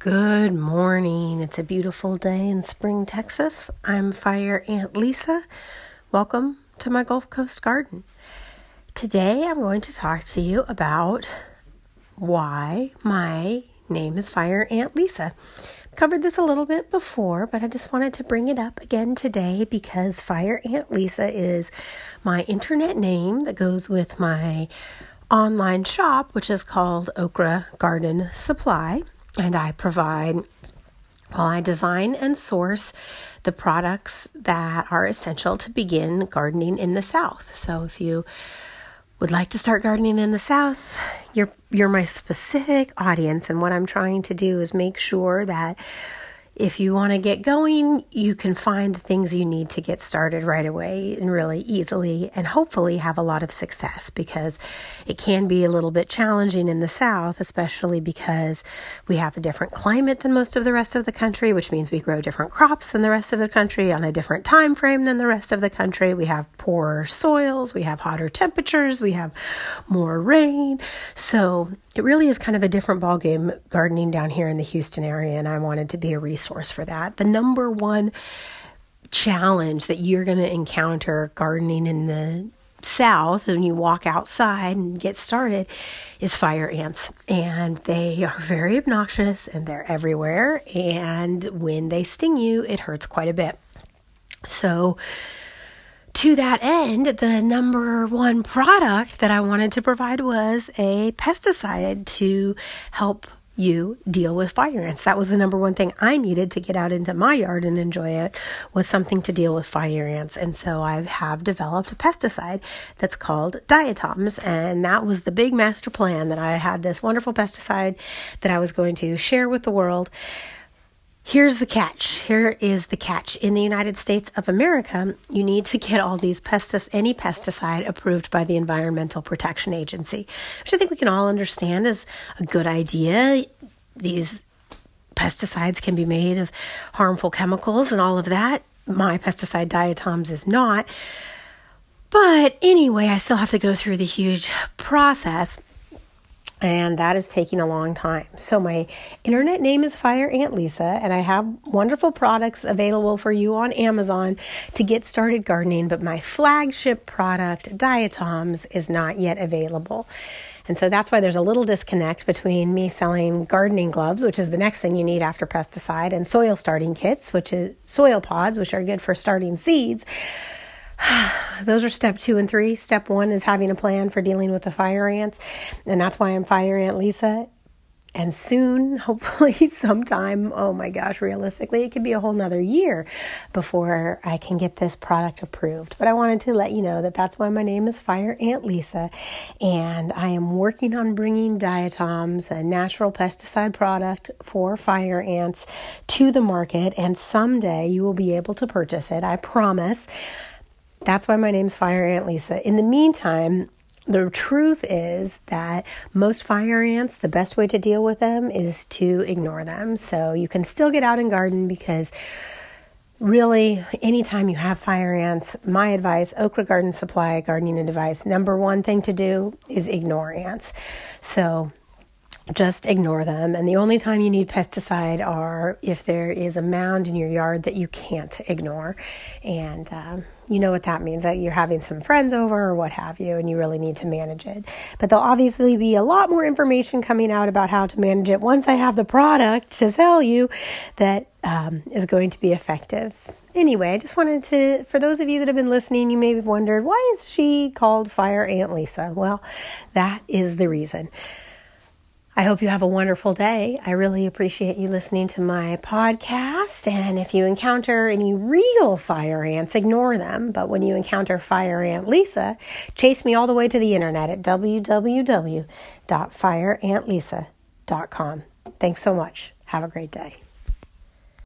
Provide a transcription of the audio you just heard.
Good morning. It's a beautiful day in Spring, Texas. I'm Fire Ant Lisa. Welcome to my Gulf Coast garden. Today I'm going to talk to you about why my name is Fire Ant Lisa. Covered this a little bit before, but I just wanted to bring it up again today because Fire Ant Lisa is my internet name that goes with my online shop, which is called Okra Garden Supply and I provide, well, I design and source the products that are essential to begin gardening in the South. So if you would like to start gardening in the South, you're you're my specific audience, and what I'm trying to do is make sure that if you want to get going, you can find the things you need to get started right away and really easily and hopefully have a lot of success because it can be a little bit challenging in the South, especially because we have a different climate than most of the rest of the country, which means we grow different crops than the rest of the country on a different time frame than the rest of the country. We have poorer soils, we have hotter temperatures, we have more rain. So it really is kind of a different ballgame gardening down here in the Houston area, and I wanted to be a resource for that. The number one challenge that you're going to encounter gardening in the south when you walk outside and get started is fire ants. And they are very obnoxious and they're everywhere. And when they sting you it hurts quite a bit. So to that end, the number one product that I wanted to provide was a pesticide to help you deal with fire ants. That was the number one thing I needed to get out into my yard and enjoy it was something to deal with fire ants. And so I have developed a pesticide that's called Diatoms. And that was the big master plan that I had this wonderful pesticide that I was going to share with the world. Here's the catch. Here is the catch. In the United States of America, you need to get all these pestis any pesticide approved by the Environmental Protection Agency, which I think we can all understand is a good idea. These pesticides can be made of harmful chemicals and all of that. My pesticide diatoms is not. But anyway, I still have to go through the huge process and that is taking a long time. So my internet name is Fire Ant Lisa, and I have wonderful products available for you on Amazon to get started gardening. But my flagship product, Diatoms, is not yet available. And so that's why there's a little disconnect between me selling gardening gloves, which is the next thing you need after pesticide, and soil starting kits, which is soil pods, which are good for starting seeds. those are step two and three. Step one is having a plan for dealing with the fire ants. And that's why I'm Fire Ant Lisa. And soon, hopefully, sometime, oh my gosh, realistically, it could be a whole nother year before I can get this product approved. But I wanted to let you know that that's why my name is Fire Ant Lisa. And I am working on bringing Diatoms, a natural pesticide product for fire ants, to the market. And someday you will be able to purchase it. I promise. That's why my name's Fire Ant Lisa. In the meantime, the truth is that most fire ants, the best way to deal with them is to ignore them. So you can still get out and garden because really, anytime you have fire ants, my advice, Okra Garden Supply, gardening advice, number one thing to do is ignore ants. So just ignore them. And the only time you need pesticide are if there is a mound in your yard that you can't ignore. And um, you know what that means that you're having some friends over or what have you, and you really need to manage it. But there'll obviously be a lot more information coming out about how to manage it once I have the product to sell you that um, is going to be effective. Anyway, I just wanted to, for those of you that have been listening, you may have wondered why is she called Fire Ant Lisa? Well, that is the reason. I hope you have a wonderful day. I really appreciate you listening to my podcast. And if you encounter any real fire ants, ignore them. But when you encounter Fire Ant Lisa, chase me all the way to the internet at www.fireantlisa.com. Thanks so much. Have a great day.